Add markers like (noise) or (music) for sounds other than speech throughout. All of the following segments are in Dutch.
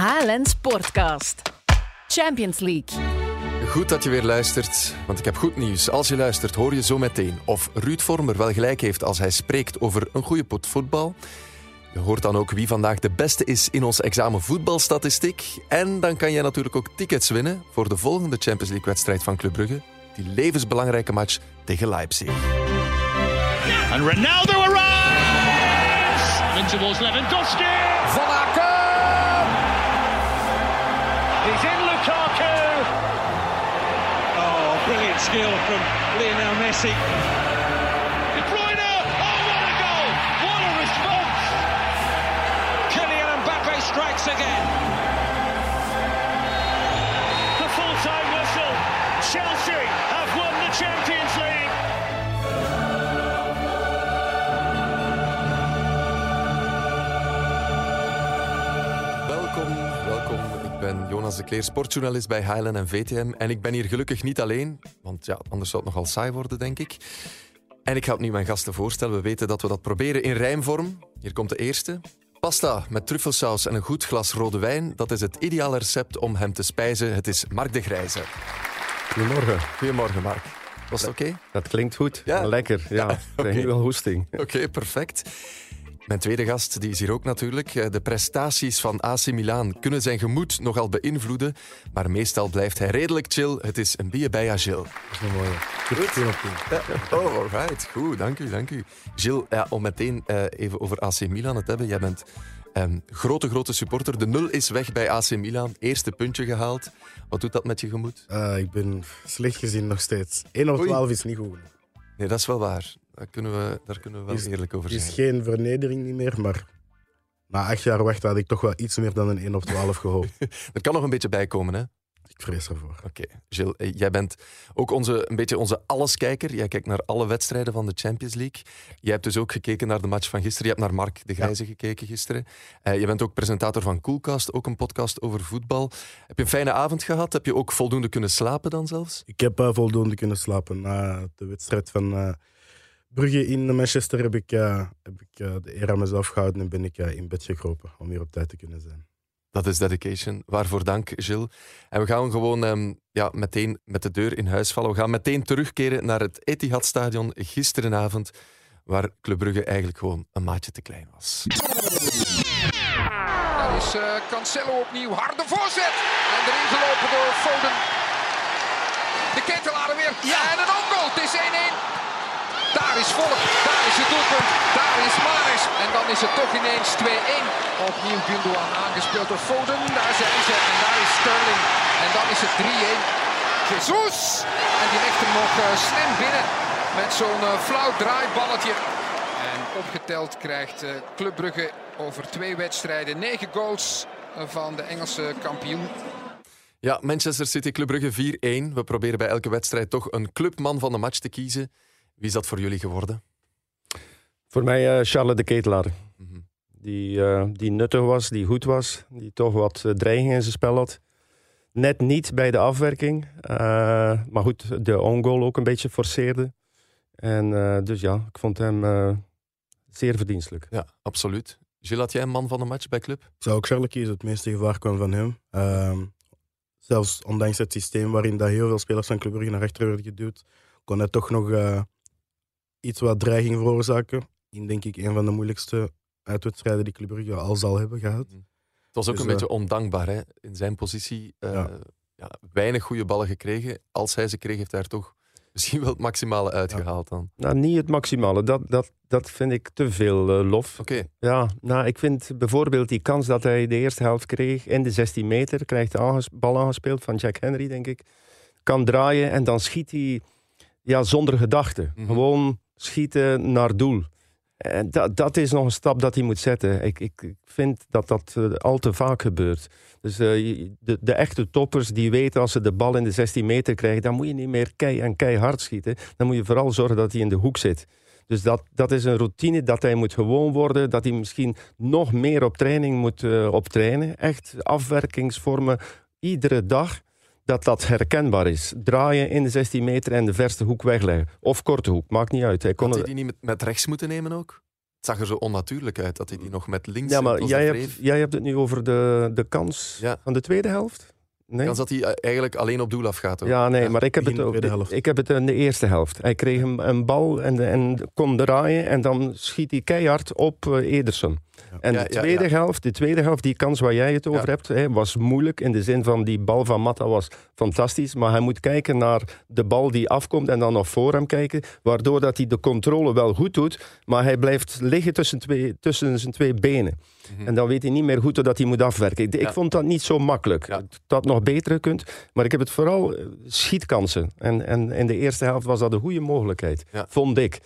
HLN Sportcast. Champions League. Goed dat je weer luistert, want ik heb goed nieuws. Als je luistert, hoor je zo meteen of Ruud Vormer wel gelijk heeft als hij spreekt over een goede pot voetbal. Je hoort dan ook wie vandaag de beste is in ons examen voetbalstatistiek. En dan kan je natuurlijk ook tickets winnen voor de volgende Champions League-wedstrijd van Club Brugge. Die levensbelangrijke match tegen Leipzig. And Ronaldo arrives! In towards Lewandowski! He's in Lukaku! Oh, brilliant skill from Lionel Messi. De Bruyne! Oh, what a goal! What a response! Kylian Mbappe strikes again. Ben Jonas de Kleer, sportjournalist bij Highland en VTM. En ik ben hier gelukkig niet alleen, want ja, anders zou het nogal saai worden, denk ik. En ik ga opnieuw mijn gasten voorstellen. We weten dat we dat proberen in rijmvorm. Hier komt de eerste. Pasta met truffelsaus en een goed glas rode wijn. Dat is het ideale recept om hem te spijzen. Het is Mark de Grijze. Goedemorgen. Goedemorgen, Mark. Was het oké? Dat klinkt goed. Ja. Lekker. Ja, ik krijg nu wel hoesting. Oké, perfect. Mijn tweede gast die is hier ook natuurlijk. Eh, De prestaties van AC Milan kunnen zijn gemoed nogal beïnvloeden, maar meestal blijft hij redelijk chill. Het is een bierbij Gilles. Dat is een mooie. Goed. Ja. Oh, alright. Goed, dank u, dank u. Gilles, ja, om meteen eh, even over AC Milan te hebben. Jij bent ehm, grote, grote supporter. De nul is weg bij AC Milan. Eerste puntje gehaald. Wat doet dat met je gemoed? Eh, ik ben slecht gezien nog steeds. 1 op Oei. 12 is niet goed. Nee, dat is wel waar. Daar kunnen we, daar kunnen we wel Is- eerlijk over Het is zijn. geen vernedering niet meer, maar na acht jaar wachten had ik toch wel iets meer dan een 1 op 12 gehoopt. (laughs) Er kan nog een beetje bijkomen, hè? ik vrees ervoor. Oké, Gilles, eh, jij bent ook onze, een beetje onze alleskijker. Jij kijkt naar alle wedstrijden van de Champions League. Jij hebt dus ook gekeken naar de match van gisteren. Je hebt naar Mark de Grijze gekeken gisteren. Eh, je bent ook presentator van Coolcast, ook een podcast over voetbal. Heb je een fijne avond gehad? Heb je ook voldoende kunnen slapen dan zelfs? Ik heb eh, voldoende kunnen slapen. Na de wedstrijd van Brugge in Manchester heb ik, eh, heb ik eh, de eer aan mezelf gehouden en ben ik eh, in bed gekropen om hier op tijd te kunnen zijn. Dat is dedication. Waarvoor dank, Gilles. En we gaan gewoon ehm, ja, meteen met de deur in huis vallen. We gaan meteen terugkeren naar het Etihad-stadion gisterenavond, waar Club Brugge eigenlijk gewoon een maatje te klein was. Daar is Cancelo opnieuw. Harde voorzet. En erin gelopen door Foden. De ketelaar weer. En een ongoal. Het is 1-1. Daar is Volk. Daar is het doelpunt. Daar is Maris. En dan is het toch ineens 2-1. Opnieuw Gundogan aangespeeld door Foden. Daar zijn ze. En daar is Sterling. En dan is het 3-1. Jesus. En die legt hem nog eh, slim binnen. Met zo'n eh, flauw draaiballetje. En opgeteld krijgt eh, Club Brugge over twee wedstrijden negen goals van de Engelse kampioen. Ja, Manchester City Club Brugge 4-1. We proberen bij elke wedstrijd toch een clubman van de match te kiezen. Wie is dat voor jullie geworden? Voor mij eh, Charles de Ketelaar. Mhm. Die, eh, die nuttig was, die goed was. Die toch wat eh, dreiging in zijn spel had. Net niet bij de afwerking. eh, maar goed, de on-goal ook een beetje forceerde. En eh, dus ja, ik vond hem eh, zeer verdienstelijk. Ja, absoluut. Gilles, had jij een man van de match bij Club? Ik zou ook Charles kiezen. Het meeste gevaar kwam van hem. Ehm, zelfs ondanks het systeem waarin dat heel veel spelers van Club Brugge naar rechter werden geduwd, kon hij toch nog eh, iets wat dreiging veroorzaken. In denk ik een van de moeilijkste uitwedstrijden die Club Brugge al zal hebben gehad. Het was ook Dus, een eh, beetje ondankbaar hè? in zijn positie. eh, Ja. ja, weinig goede ballen gekregen. Als hij ze kreeg, heeft hij er toch (laughs) misschien wel het maximale uitgehaald dan. Nou, niet het maximale. Dat, dat, dat vind ik te veel eh, lof. Oké, Ja, nou, ik vind bijvoorbeeld die kans dat hij de eerste helft kreeg in de 16 meter, krijgt de bal aangespeeld van Jack Henry, denk ik. Kan draaien en dan schiet hij ja, zonder gedachte. Mhm. Gewoon schieten naar doel. En dat, dat is nog een stap dat hij moet zetten. Ik, ik, vind dat dat eh, al te vaak gebeurt. Dus eh, de, de echte toppers die weten als ze de bal in de 16 meter krijgen, dan moet je niet meer kei en keihard schieten. Dan moet je vooral zorgen dat hij in de hoek zit. Dus dat, dat is een routine dat hij moet gewoon worden. Dat hij misschien nog meer op training moet eh optrainen. Echt afwerkingsvormen iedere dag. Dat dat herkenbaar is. Draaien in de 16 meter en de verste hoek wegleggen. Of korte hoek, maakt niet uit. Hij kon had hij die niet met, met rechts moeten nemen ook? Het zag er zo onnatuurlijk uit dat hij die nog met links... Ja, maar jij hebt, jij hebt het nu over de, de kans Ja. van de tweede helft? Nee? Kans dat hij eh, eigenlijk alleen op doel afgaat. Ja, nee, maar ik heb, het ook, ik heb het in de eerste helft. Hij kreeg een, een bal en, en kon draaien en dan schiet hij keihard op eh, Ederson. En Ja, de, tweede ja. Helft, de tweede helft, die kans waar jij het over hebt, hè, was moeilijk. In de zin van die bal van Matta was fantastisch. Maar hij moet kijken naar de bal die afkomt en dan nog voor hem kijken. Waardoor dat hij de controle wel goed doet. Maar hij blijft liggen tussen, twee, tussen zijn twee benen. En dan weet hij niet meer goed hoe dat hij moet afwerken. Ik, Mhm. Vond dat niet zo makkelijk. Ja. Dat nog beter gekund. Maar ik heb het vooral eh, schietkansen. En, en in de eerste helft was dat een goede mogelijkheid. Vond ik.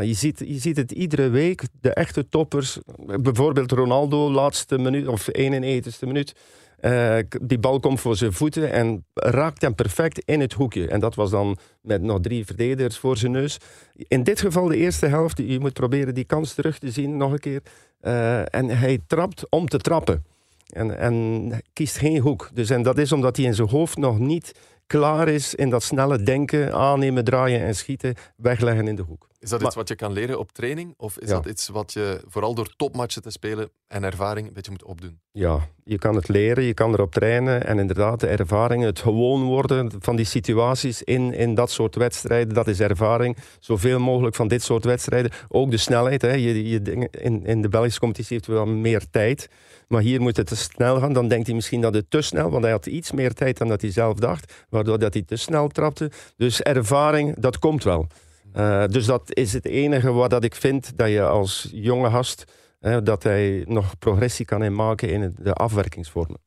Nou, je, ziet, je ziet het iedere week. De echte toppers. Bijvoorbeeld Ronaldo, laatste minuut of 91ste minuut. Eh, die bal komt voor zijn voeten en raakt hem perfect in het hoekje. En dat was dan met nog drie verdedigers voor zijn neus. In dit geval de eerste helft. Je moet proberen die kans terug te zien nog een keer. Eh, en hij trapt om te trappen. En, en kiest geen hoek. Dus, en dat is omdat hij in zijn hoofd nog niet klaar is in dat snelle denken, aannemen, draaien en schieten, wegleggen in de hoek. Is dat Maar- iets wat je kan leren op training? Of is Ja. dat iets wat je vooral door topmatchen te spelen en ervaring een beetje moet opdoen? Ja, je kan het leren, je kan erop trainen. En inderdaad, de ervaring, het gewoon worden van die situaties in, in dat soort wedstrijden, dat is ervaring. Zoveel mogelijk van dit soort wedstrijden. Ook de snelheid. Hè. Je, je, in, in de Belgische competitie heeft wel meer tijd. Maar hier moet het te snel gaan. Dan denkt hij misschien dat het te snel, want hij had iets meer tijd dan dat hij zelf dacht. Waardoor dat hij te snel trapte. Dus ervaring, dat komt wel. Eh, dus dat is het enige wat dat ik vind dat je als jonge gast hè, dat hij nog progressie kan inmaken in de afwerkingsvormen.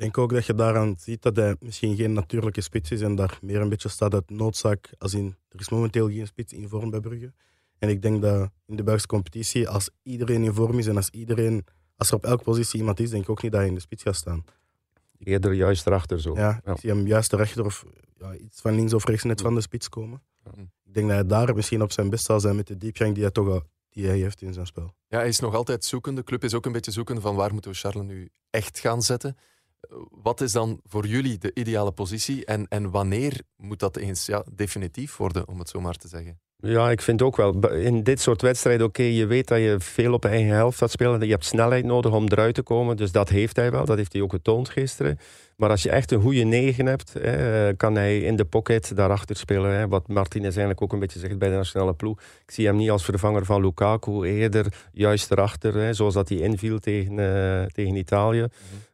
Ik denk ook dat je daaraan ziet dat hij misschien geen natuurlijke spits is en daar meer een beetje staat uit noodzaak. Als in, er is momenteel geen spits in vorm bij Brugge. En ik denk dat in de Belgische competitie, als iedereen in vorm is en als iedereen, als er op elke positie iemand is, denk ik ook niet dat hij in de spits gaat staan. Eerder juist erachter zo. Ja, Ja. ik zie hem juist rechter of ja, iets van links of rechts net van de spits komen. Ja. Ik denk dat hij daar misschien op zijn best zal zijn met de diepgang die hij toch al, die hij heeft in zijn spel. Ja, hij is nog altijd zoekende. De club is ook een beetje zoekende van waar moeten we Charles nu echt gaan zetten. Wat is dan voor jullie de ideale positie en, en wanneer moet dat eens ja, definitief worden, om het zo maar te zeggen? Ja, ik vind ook wel. In dit soort wedstrijden, oké, je weet dat je veel op eigen helft gaat spelen. Je hebt snelheid nodig om eruit te komen. Dus dat heeft hij wel. Dat heeft hij ook getoond gisteren. Maar als je echt een goede negen hebt, hè, kan hij in de pocket daarachter spelen. Hè, wat Martinez eigenlijk ook een beetje zegt bij de nationale ploeg. Ik zie hem niet als vervanger van Lukaku, eerder juist erachter. Hè, zoals dat hij inviel tegen, eh, tegen Italië.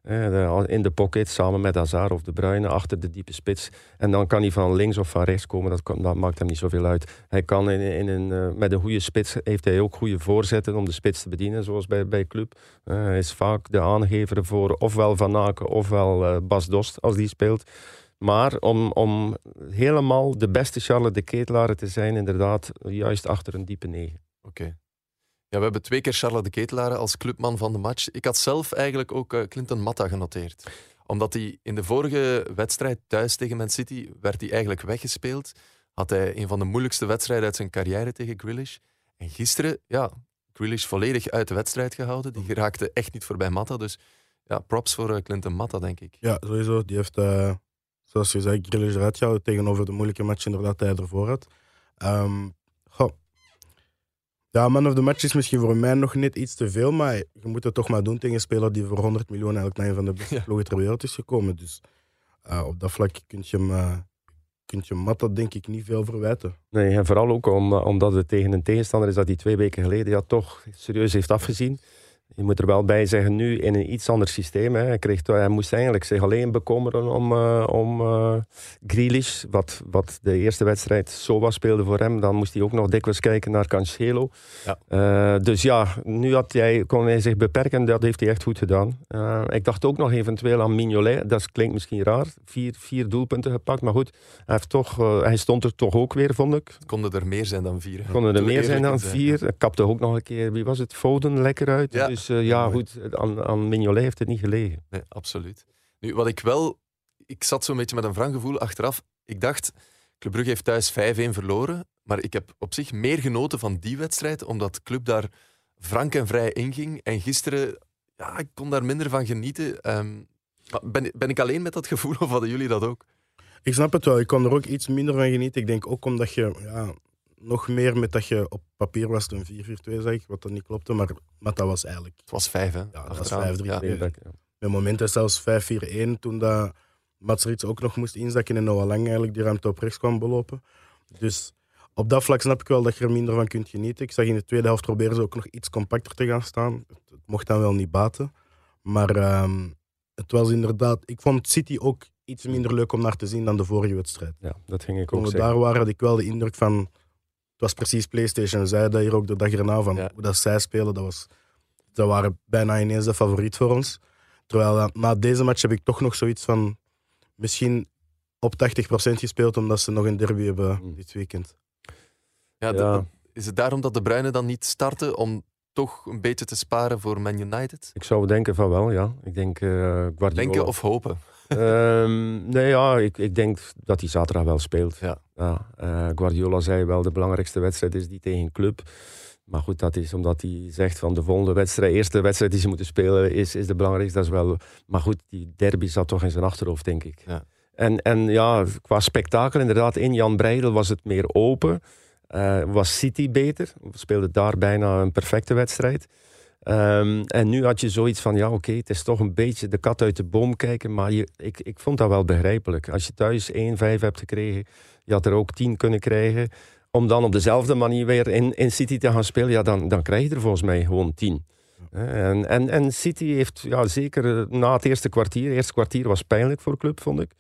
Hè, de- in de pocket, samen met Hazard of De Bruyne, achter de diepe spits. En dan kan hij van links of van rechts komen. Dat, kan- dat maakt hem niet zoveel uit. Hij kan in, in een, eh, met een goede spits heeft hij ook goede voorzetten om de spits te bedienen, zoals bij, bij Club. Eh, hij is vaak de aangever voor ofwel Van Aken ofwel eh, Bas Dost als die speelt. Maar om, om helemaal de beste Charles de Ketelaar te zijn, inderdaad, juist achter een diepe negen. Oké. Ja, we hebben twee keer Charles de Ketelaar als clubman van de match. Ik had zelf eigenlijk ook eh, Clinton Matta genoteerd. Omdat hij in de vorige wedstrijd thuis tegen Man City werd hij eigenlijk weggespeeld. Had hij een van de moeilijkste wedstrijden uit zijn carrière tegen Grealish. En gisteren, ja, Grealish volledig uit de wedstrijd gehouden. Die geraakte echt niet voorbij Matta. Dus ja, props voor eh, Clinton Matta, denk ik. Ja, sowieso. Die heeft, eh, zoals je zei, Grealish eruit gehouden tegenover de moeilijke match inderdaad die hij ervoor had. Ehm, goh. Ja, man of the match is misschien voor mij nog net iets te veel, maar je moet het toch maar doen tegen een speler die voor 100 miljoen eigenlijk naar een van de beste Ja. ploegen ter wereld is gekomen. Dus eh, op dat vlak kun je hem, eh kun je Matta denk ik niet veel verwijten. Nee, en vooral ook om, omdat het tegen een tegenstander is dat hij twee weken geleden ja, toch serieus heeft afgezien. Je moet er wel bij zeggen, nu in een iets ander systeem. Hè. Hij, kreeg, hij moest eigenlijk zich alleen bekommeren om, eh om eh Grealish, wat, wat de eerste wedstrijd Soba speelde voor hem. Dan moest hij ook nog dikwijls kijken naar Cancelo. Ja. Eh, dus ja, nu had hij, kon hij zich beperken. Dat heeft hij echt goed gedaan. Ik dacht ook nog eventueel aan Mignolet. Dat klinkt misschien raar. Vier, vier doelpunten gepakt. Maar goed, hij, heeft toch, hij stond er toch ook weer, vond ik. Konden er meer zijn dan vier. hè? Konden er meer zijn dan vier. Kapte ook nog een keer, wie was het, Foden lekker uit. Ja. Dus eh, ja, goed, aan, aan Mignolet heeft het niet gelegen. Nee, absoluut. Nu, wat ik wel... Ik zat zo'n beetje met een wrang gevoel achteraf. Ik dacht, Club Brugge heeft thuis 5-1 verloren. Maar ik heb op zich meer genoten van die wedstrijd, omdat Club daar frank en vrij inging. En gisteren, ja, ik kon daar minder van genieten. Ehm, ben, ben ik alleen met dat gevoel, (laughs) of hadden jullie dat ook? Ik snap het wel. Ik kon er ook iets minder van genieten. Ik denk ook omdat je ja, nog meer met dat je op papier was een 4-4-2, zeg ik, wat dan niet klopte. Maar, maar dat was eigenlijk... Het was vijf, hè? Ja, dat was achteraan. 5-3. Ja. Ja. Met momenten zelfs 5-4-1, toen dat Mats Rits ook nog moest inzakken en Noah Lang eigenlijk die ruimte op rechts kwam belopen. Dus op dat vlak snap ik wel dat je er minder van kunt genieten. Ik zag in de tweede helft proberen ze ook nog iets compacter te gaan staan. Het, het mocht dan wel niet baten. Maar ehm, het was inderdaad... Ik vond City ook iets minder leuk om naar te zien dan de vorige wedstrijd. Ja, dat ging ik Toen ook we zeggen. daar waren, had ik wel de indruk van... Het was precies PlayStation. We zeiden dat hier ook de dag erna, van Ja. hoe dat zij spelen. Dat, was, dat waren bijna ineens de favoriet voor ons. Terwijl eh, na deze match heb ik toch nog zoiets van... Misschien op 80% gespeeld, omdat ze nog een derby hebben Hmm. dit weekend. Ja, de- Ja. is het daarom dat de Bruinen dan niet starten om toch een beetje te sparen voor Man United? Ik zou denken van wel, ja. Ik denk eh Guardiola... Denken of hopen? Ehm, nee, ja, ik, ik denk dat hij zaterdag wel speelt. Ja. eh, Guardiola zei wel, de belangrijkste wedstrijd is die tegen club. Maar goed, dat is omdat hij zegt van de volgende wedstrijd, eerste wedstrijd die ze moeten spelen, is, is de belangrijkste. Dat is wel, maar goed, die derby zat toch in zijn achterhoofd, denk ik. Ja. En, en ja, qua spektakel, inderdaad, in Jan Breidel was het meer open. Eh, was City beter. We speelden daar bijna een perfecte wedstrijd. Ehm, en nu had je zoiets van, ja oké, het is toch een beetje de kat uit de boom kijken, maar je, ik, ik vond dat wel begrijpelijk. Als je thuis 1-5 hebt gekregen, je had er ook 10 kunnen krijgen, om dan op dezelfde manier weer in, in City te gaan spelen, ja, dan, dan krijg je er volgens mij gewoon 10. En, en, en City heeft, ja, zeker eh, na het eerste kwartier, het eerste kwartier was pijnlijk voor de club, vond ik.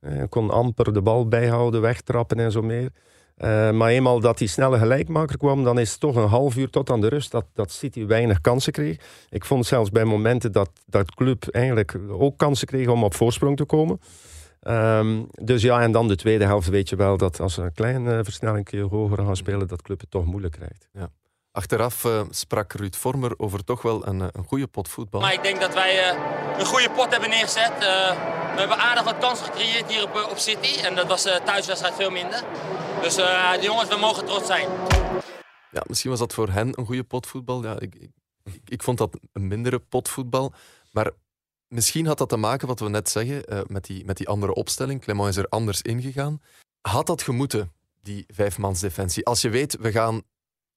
Eh, kon amper de bal bijhouden, wegtrappen en zo meer. Eh, maar eenmaal dat die snelle gelijkmaker kwam, dan is het toch een half uur tot aan de rust dat, dat City weinig kansen kreeg. Ik vond zelfs bij momenten dat dat club eigenlijk ook kansen kreeg om op voorsprong te komen. Ehm, dus ja, en dan de tweede helft weet je wel dat als ze een klein uh, versnelling hoger gaan spelen, dat club het toch moeilijk krijgt. Achteraf eh, sprak Ruud Vormer over toch wel een, eh, een goede pot voetbal. Maar ik denk dat wij eh, een goede pot hebben neergezet. Eh, we hebben aardig wat kansen gecreëerd hier op, eh, op City. En dat was thuiswedstrijd veel minder. Dus eh de jongens, we mogen trots zijn. Ja, misschien was dat voor hen een goede potvoetbal. Ja, ik, ik, ik, ik vond dat een mindere potvoetbal. Maar misschien had dat te maken, wat we net zeggen, eh, met, die, met die andere opstelling. Clement is er anders ingegaan. Had dat gemoeten, die vijfmansdefensie? Als je weet, we gaan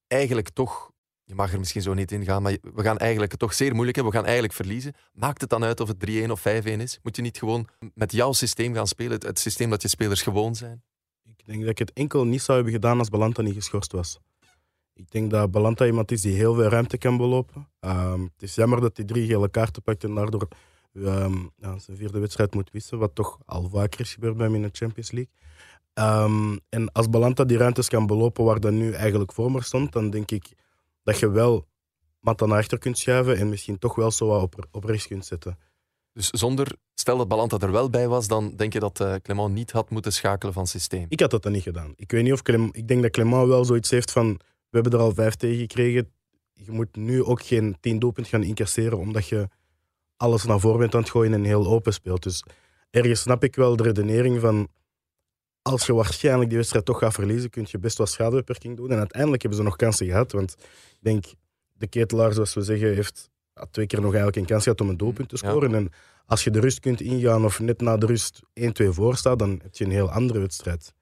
eigenlijk toch... Je mag er misschien zo niet in gaan, maar we gaan eigenlijk het toch zeer moeilijk hebben. We gaan eigenlijk verliezen. Maakt het dan uit of het 3-1 of 5-1 is? Moet je niet gewoon met jouw systeem gaan spelen? Het, het systeem dat je spelers gewoon zijn? Ik denk dat ik het enkel niet zou hebben gedaan als Balanta niet geschorst was. Ik denk dat Balanta iemand is die heel veel ruimte kan belopen. Ehm, het is jammer dat hij drie gele kaarten pakt en daardoor ehm, zijn vierde wedstrijd moet wissen, wat toch al vaker is gebeurd bij hem in de Champions League. Ehm, en als Balanta die ruimtes kan belopen waar dat nu eigenlijk voor me stond, dan denk ik dat je wel Mata naar achter kunt schuiven en misschien toch wel zo wat op, op rechts kunt zetten. Dus zonder, stel dat Balanta er wel bij was, dan denk je dat eh Clement niet had moeten schakelen van systeem. Ik had dat dan niet gedaan. Ik weet niet of Clement, ik denk dat Clement wel zoiets heeft van, we hebben er al vijf tegen gekregen. Je moet nu ook geen tien doelpunt gaan incasseren, omdat je alles naar voren bent aan het gooien en heel open speelt. Dus ergens snap ik wel de redenering van, als je waarschijnlijk die wedstrijd toch gaat verliezen, kun je best wat schadebeperking doen. En uiteindelijk hebben ze nog kansen gehad, want ik denk, de ketelaar, zoals we zeggen, heeft twee keer nog eigenlijk een kans gehad om een doelpunt te Ja. scoren. En als je de rust kunt ingaan of net na de rust 1-2 voor staat, dan heb je een heel andere wedstrijd.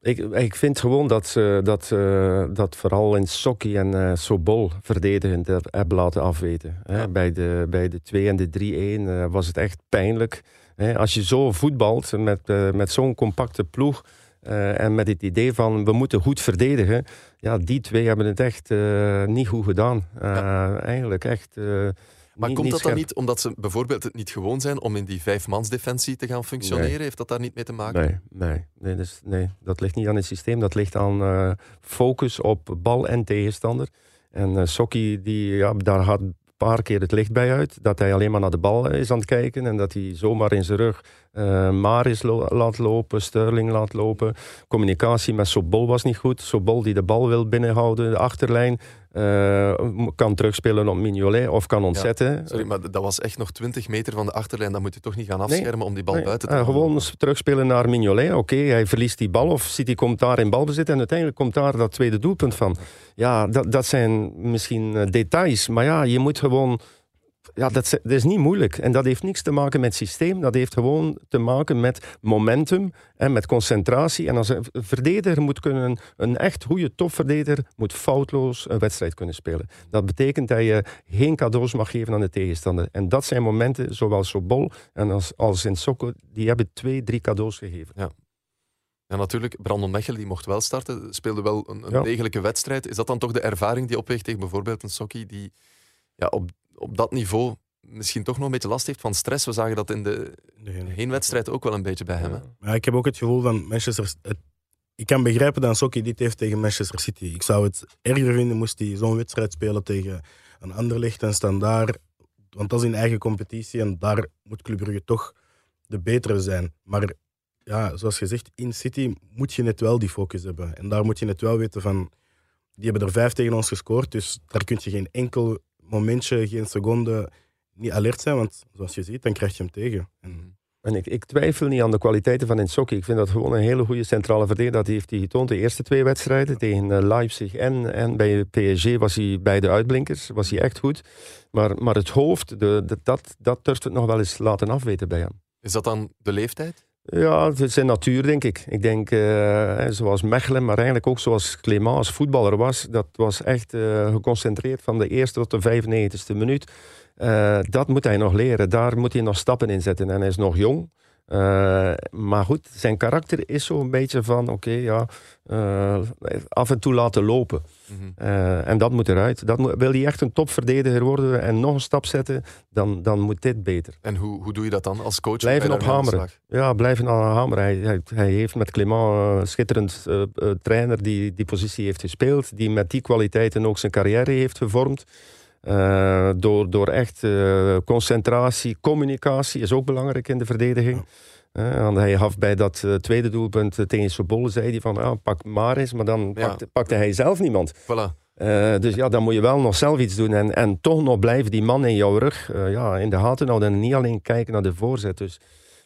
Ik, ik vind gewoon dat dat, eh, dat vooral in Sokki en eh, Sobol verdedigend er- hebben laten afweten. Hè. Ja. Bij, de, bij de 2 en de 3-1 eh, was het echt pijnlijk. Hè. Als je zo voetbalt met, met zo'n compacte ploeg eh, en met het idee van we moeten goed verdedigen. Ja, die twee hebben het echt eh, niet goed gedaan. Eh, Eigenlijk echt. Maar niet- komt niet dat dan niet omdat ze bijvoorbeeld het niet gewoon zijn om in die vijfmansdefensie te gaan functioneren? Nee. Heeft dat daar niet mee te maken? Nee, nee, nee, dus, nee, dat ligt niet aan het systeem. Dat ligt aan focus op bal en tegenstander. En Sokki, die, ja, daar gaat een paar keer het licht bij uit. Dat hij alleen maar naar de bal is aan het kijken. En dat hij zomaar in zijn rug eh Maris lo- laat lopen, Sterling laat lopen. Communicatie met Sobol was niet goed. Sobol die de bal wil binnenhouden, de achterlijn. eh, kan terugspelen op Mignolet of kan ontzetten. Sorry, maar dat was echt nog 20 meter van de achterlijn. Dan moet je toch niet gaan afschermen om die bal Nee, buiten te eh, halen. gewoon terugspelen naar Mignolet. Oké, hij verliest die bal of City komt daar in balbezit en uiteindelijk komt daar dat tweede doelpunt van. Ja, dat, dat zijn misschien details, maar ja, je moet gewoon ja, dat, is- dat is niet moeilijk. En dat heeft niks te maken met systeem. Dat heeft gewoon te maken met momentum en met concentratie. En als een verdediger moet kunnen, een echt goede topverdediger, moet foutloos een wedstrijd kunnen spelen. Dat betekent dat je geen cadeaus mag geven aan de tegenstander. En dat zijn momenten, zowel Sobol en als, als in Sokko, die hebben twee, drie cadeaus gegeven. Ja, natuurlijk. Brandon Mechel die mocht wel starten, speelde wel een, een Ja. degelijke wedstrijd. Is dat dan toch de ervaring die opweegt tegen bijvoorbeeld een Sokkie die ja, op, op dat niveau misschien toch nog een beetje last heeft van stress? We zagen dat in de heenwedstrijd ook wel een beetje bij hem. Hè? Maar ik heb ook het gevoel van Manchester... Het, ik kan begrijpen dat Sokkie dit heeft tegen Manchester City. Ik zou het erger vinden moest hij zo'n wedstrijd spelen tegen een Anderlecht en Standaard. Want dat is in eigen competitie en daar moet Club Brugge toch de betere zijn. Maar ja, zoals gezegd, in City moet je net wel die focus hebben. En daar moet je net wel weten van... Die hebben er vijf tegen ons gescoord, dus daar kun je geen enkel momentje, geen seconde niet alert zijn. Want zoals je ziet, dan krijg je hem tegen. En En ik, ik twijfel niet aan de kwaliteiten van Insokki. Ik vind dat gewoon een hele goede centrale verdediger. Dat heeft hij getoond de eerste twee wedstrijden. Tegen eh, Leipzig en, en bij PSG was hij bij de uitblinkers. Was hij echt goed. Maar, maar het hoofd, de, de- dat, dat durft het nog wel eens laten afweten bij hem. Is dat dan de leeftijd? Ja, het is zijn natuur, denk ik. Ik denk, eh, zoals Mechelen, maar eigenlijk ook zoals Clément als voetballer was. Dat was echt eh, geconcentreerd van de eerste tot de 95ste minuut. Eh, dat moet hij nog leren. Daar moet hij nog stappen in zetten. En hij is nog jong. Eh, maar goed, zijn karakter is zo een beetje van, oké, ja, eh, af en toe laten lopen. Mhm. Eh, en dat moet eruit. Dat moet, wil hij echt een topverdediger worden en nog een stap zetten, dan, dan moet dit beter. En hoe, hoe doe je dat dan als coach? Blijven ophameren. slag? Ja, blijven aan hameren. Hij, hij, hij heeft met Clément een schitterend trainer die die positie heeft gespeeld, die met die kwaliteiten ook zijn carrière heeft gevormd. Eh, door, door echt eh, concentratie, communicatie is ook belangrijk in de verdediging. Eh, want hij gaf bij dat tweede doelpunt tegen Sobol, zei hij van ja, pak Maris, maar dan Ja. pakte, pakte hij zelf niemand. Voilà. Dus ja, dan moet je wel nog zelf iets doen. En, en toch nog blijven die man in jouw rug ja, in de gaten houden. En niet alleen kijken naar de voorzet. Dus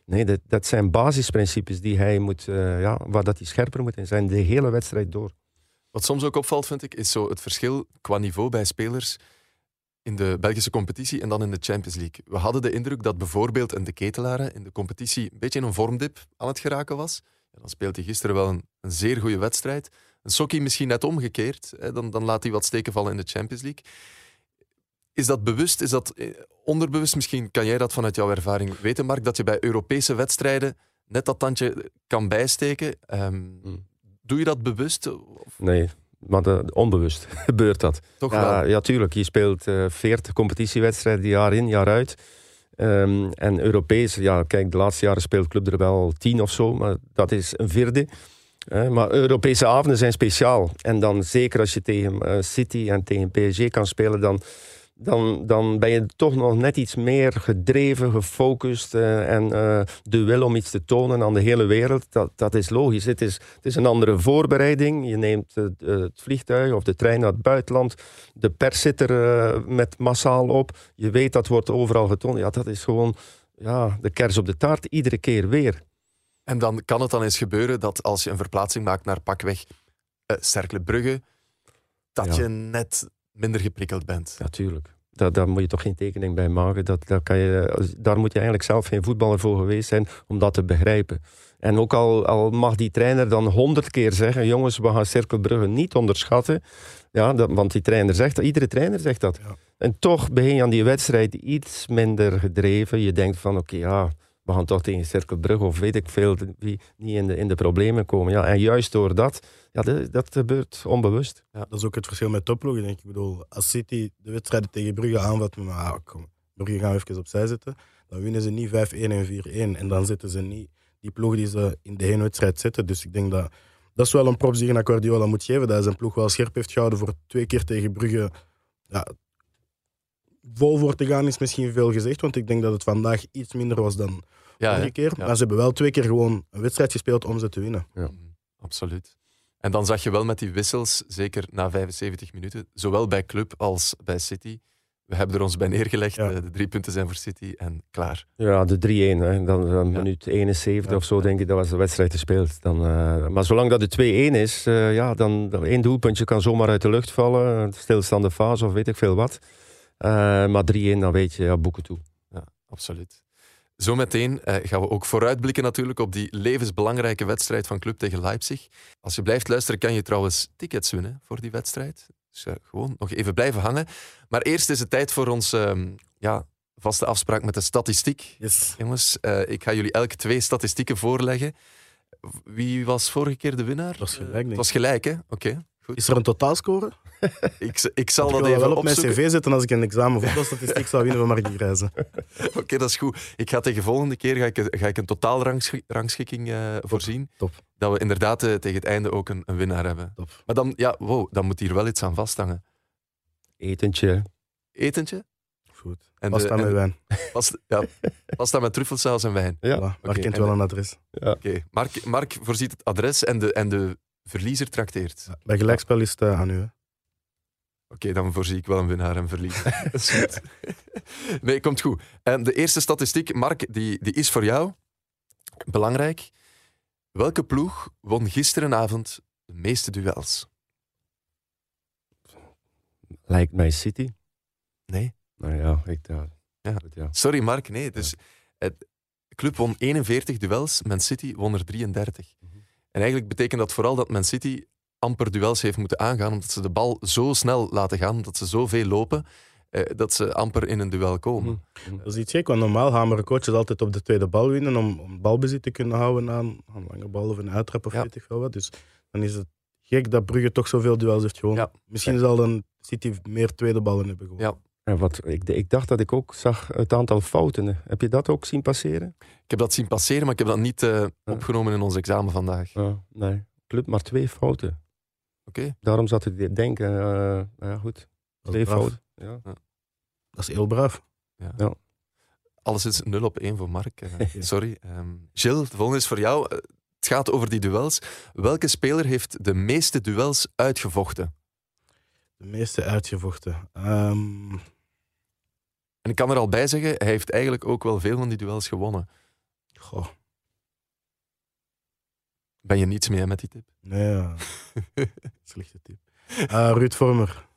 nee, dat, dat zijn basisprincipes die hij moet, ja, waar dat hij scherper moet in zijn. De hele wedstrijd door. Wat soms ook opvalt, vind ik, is zo het verschil qua niveau bij spelers in de Belgische competitie en dan in de Champions League. We hadden de indruk dat bijvoorbeeld een de Ketelaren in de competitie een beetje in een vormdip aan het geraken was. Dan speelt hij gisteren wel een, een zeer goede wedstrijd. Een Sokkie misschien net omgekeerd. Hè, dan, dan laat hij wat steken vallen in de Champions League. Is dat bewust? Is dat eh, onderbewust? Misschien kan jij dat vanuit jouw ervaring weten, Mark, dat je bij Europese wedstrijden net dat tandje kan bijsteken. Ehm, Hmm. Doe je dat bewust? Of Nee, maar de- onbewust (laughs) gebeurt dat. toch Ja, wel? ja, tuurlijk. Je speelt eh 40 competitiewedstrijden jaar in, jaar uit. Ehm, en Europees, ja, kijk, de laatste jaren speelt Club er wel tien of zo, maar dat is een vierde. Eh, maar Europese avonden zijn speciaal. En dan zeker als je tegen eh, City en tegen PSG kan spelen, dan, dan, dan ben je toch nog net iets meer gedreven, gefocust. eh, en eh, de wil om iets te tonen aan de hele wereld, dat, dat is logisch. Het is, het is een andere voorbereiding. Je neemt eh, het vliegtuig of de trein naar het buitenland. De pers zit er eh, met massaal op. Je weet dat wordt overal getoond. Ja, dat is gewoon ja, de kers op de taart. Iedere keer weer. En dan kan het dan eens gebeuren dat als je een verplaatsing maakt naar pakweg uh, Cercle Brugge, dat Ja. je net minder geprikkeld bent. Natuurlijk. Daar, daar moet je toch geen tekening bij maken. Dat, dat kan je, daar moet je eigenlijk zelf geen voetballer voor geweest zijn om dat te begrijpen. En ook al, al mag die trainer dan honderd keer zeggen: jongens, we gaan Cirkelbrugge niet onderschatten. Ja, dat, want die trainer zegt dat, iedere trainer zegt dat. Ja. En toch begin je aan die wedstrijd iets minder gedreven. Je denkt van: oké, ja, we gaan toch tegen Cirkelbrugge of weet ik veel, wie niet in de, in de problemen komen. Ja, en juist door dat, ja, dat, dat gebeurt onbewust. Dat is ook het verschil met topploegen, denk ik. Ik bedoel, als City de wedstrijden tegen Brugge aanvat, maar ah, kom, Brugge gaan we even opzij zetten, dan winnen ze niet 5-1 en 4-1. En dan zetten ze niet die ploeg die ze in de hele wedstrijd zetten. Dus ik denk dat dat is wel een props die je naar moet geven. Dat hij zijn ploeg wel scherp heeft gehouden voor twee keer tegen Brugge. Ja, vol voor te gaan is misschien veel gezegd, want ik denk dat het vandaag iets minder was dan Ja, hè? keer. Ja. Maar ze hebben wel twee keer gewoon een wedstrijd gespeeld om ze te winnen. Mm, Absoluut. En dan zag je wel met die wissels, zeker na 75 minuten, zowel bij Club als bij City. We hebben er ons bij neergelegd. Ja. eh, De drie punten zijn voor City en klaar. Ja, de 3-1. hè. Dan, dan Ja. minuut 71 Ja. of zo, denk ik, dat was de wedstrijd gespeeld. Dan, eh, maar zolang dat de 2-1 is, eh, ja, dan, één doelpuntje kan zomaar uit de lucht vallen. Stilstaande fase of weet ik veel wat. Eh, maar 3-1, dan weet je, ja, boeken toe. Absoluut. Zometeen eh, gaan we ook vooruitblikken natuurlijk op die levensbelangrijke wedstrijd van Club tegen Leipzig. Als je blijft luisteren, kan je trouwens tickets winnen voor die wedstrijd. Dus eh, gewoon nog even blijven hangen. Maar eerst is het tijd voor ons ehm, ja, vaste afspraak met de statistiek. Yes. Jongens, eh, ik ga jullie elk twee statistieken voorleggen. Wie was vorige keer de winnaar? Dat was gelijk, Het was gelijk, hè? Oké. Goed. Is er een totaalscore? (laughs) Ik, ik zal dat even wel op mijn cv zetten als ik een examen voetbalstatistiek zou winnen van Mark Reizen. (laughs) Oké, dat is goed. Ik ga tegen volgende keer ga ik, ga ik een totaalrangschikking eh voorzien. top. Dat we inderdaad eh, tegen het einde ook een, een winnaar hebben. Top. Maar dan, ja, wow, dan moet hier wel iets aan vasthangen. Etentje. Etentje? Goed. En de- dat met en- wijn? Past, ja, past met truffelsaus en wijn. Ja. Voilà. Mark kent en wel de- een adres. Oké, Mark, Mark voorziet het adres en de, en de verliezer trakteert. Bij gelijkspel is het eh, aan u. hè. Oké, dan voorzie ik wel een winnaar en verliezer. (laughs) Dat is goed. Nee, komt goed. En de eerste statistiek, Mark, die, die is voor jou belangrijk. Welke ploeg won gisterenavond de meeste duels? Lijkt mij City. Nee. Nou ja, ik daar. Ja. Ja. Sorry, Mark, nee. Dus het de club won 41 duels, Man City won er 33. En eigenlijk betekent dat vooral dat Man City amper duels heeft moeten aangaan, omdat ze de bal zo snel laten gaan, omdat ze zoveel lopen, eh, dat ze amper in een duel komen. Dat is iets gek, want normaal hameren coaches altijd op de tweede bal winnen om, om balbezit te kunnen houden aan, aan lange bal of een uittrap of Ja. weet ik veel wat. Dus dan is het gek dat Brugge toch zoveel duels heeft gewonnen. Ja. Misschien zal dan City meer tweede ballen hebben gewonnen. Ja. En wat, ik, ik dacht dat ik ook zag het aantal fouten. Heb je dat ook zien passeren? Ik heb dat zien passeren, maar ik heb dat niet eh, opgenomen in ons examen vandaag. Ja, nee. Club maar twee fouten. Oké. Daarom zat ik te denken, eh, nou ja goed, twee fouten. Ja. Dat is heel braaf. Alles is 0 op 1 voor Mark. eh, (laughs) sorry. Ehm Gilles, de volgende is voor jou. Het gaat over die duels. Welke speler heeft de meeste duels uitgevochten? De meeste uitgevochten. Ehm, En ik kan er al bij zeggen, hij heeft eigenlijk ook wel veel van die duels gewonnen. goh, Ben je niets meer met die tip? nee, ja. (laughs) slechte tip. Eh, Ruud Vormer.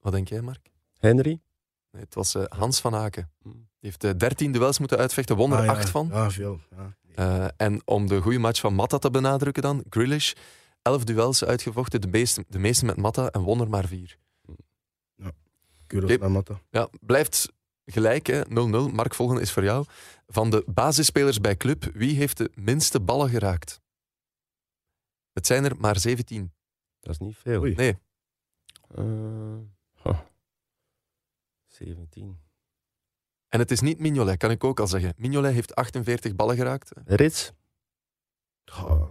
Wat denk jij, Mark? Henry? Nee, het was eh, Hans van Aken. Hmm. Die heeft eh, 13 duels moeten uitvechten, won er Ah, ja. 8 van. Ja, veel. Ja. Eh, en om de goede match van Matta te benadrukken dan, Grealish, 11 duels uitgevochten, de meeste, de meeste met Matta en won er maar 4. Kudos naar Matta. Ja, blijft gelijk, hè, 0-0. Mark, volgende is voor jou. Van de basisspelers bij club, wie heeft de minste ballen geraakt? Het zijn er maar 17. Dat is niet veel. Oei. Nee, Eh, oh. 17. en het is niet Mignolet, kan ik ook al zeggen. Mignolet heeft 48 ballen geraakt. Rits? Goh,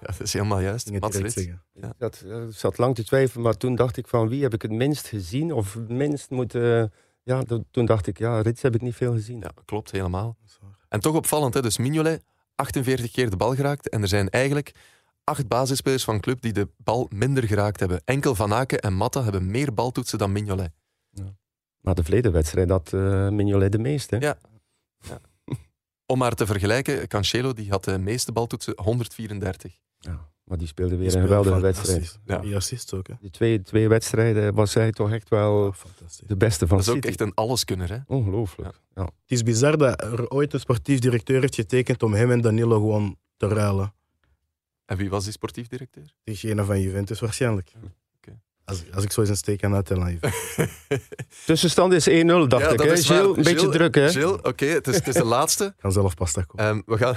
Ja, dat is helemaal juist. Mats. Ik zat, eh, zat lang te twijfelen, maar toen dacht ik van wie heb ik het minst gezien of het minst moeten... ja, dat- toen dacht ik, ja, Rits heb ik niet veel gezien. Ja, klopt, helemaal. Dat. En toch opvallend, hè? dus Mignolet 48 keer de bal geraakt. En er zijn eigenlijk acht basisspelers van club die de bal minder geraakt hebben. Enkel Van Aken en Matta hebben meer baltoetsen dan Mignolet. Maar de verleden wedstrijd had eh Mignolet de meeste. Ja. (laughs) Om maar te vergelijken, Cancelo die had de meeste baltoetsen, 134. Ja, maar die speelde weer Die een geweldige wedstrijd. Ja. Die assist ook, hè. Die twee, twee wedstrijden was hij toch echt wel Oh, fantastisch. de beste van Dat is ook echt een alleskunner. Hè? Ongelooflijk. Ja. Het is bizar dat er ooit een sportief directeur heeft getekend om hem en Danilo gewoon te ruilen. En wie was die sportief directeur? Diegene van Juventus waarschijnlijk. Als, als ik zo eens een steek aan Juventus. (laughs) Tussenstand is 1-0, dacht Ja, ik. dat Hè? Gilles, een beetje Gilles- druk, hè? Gilles, oké, het, is, het is de (laughs) laatste. Ik kan zelf pasta kopen. Ehm, we, gaan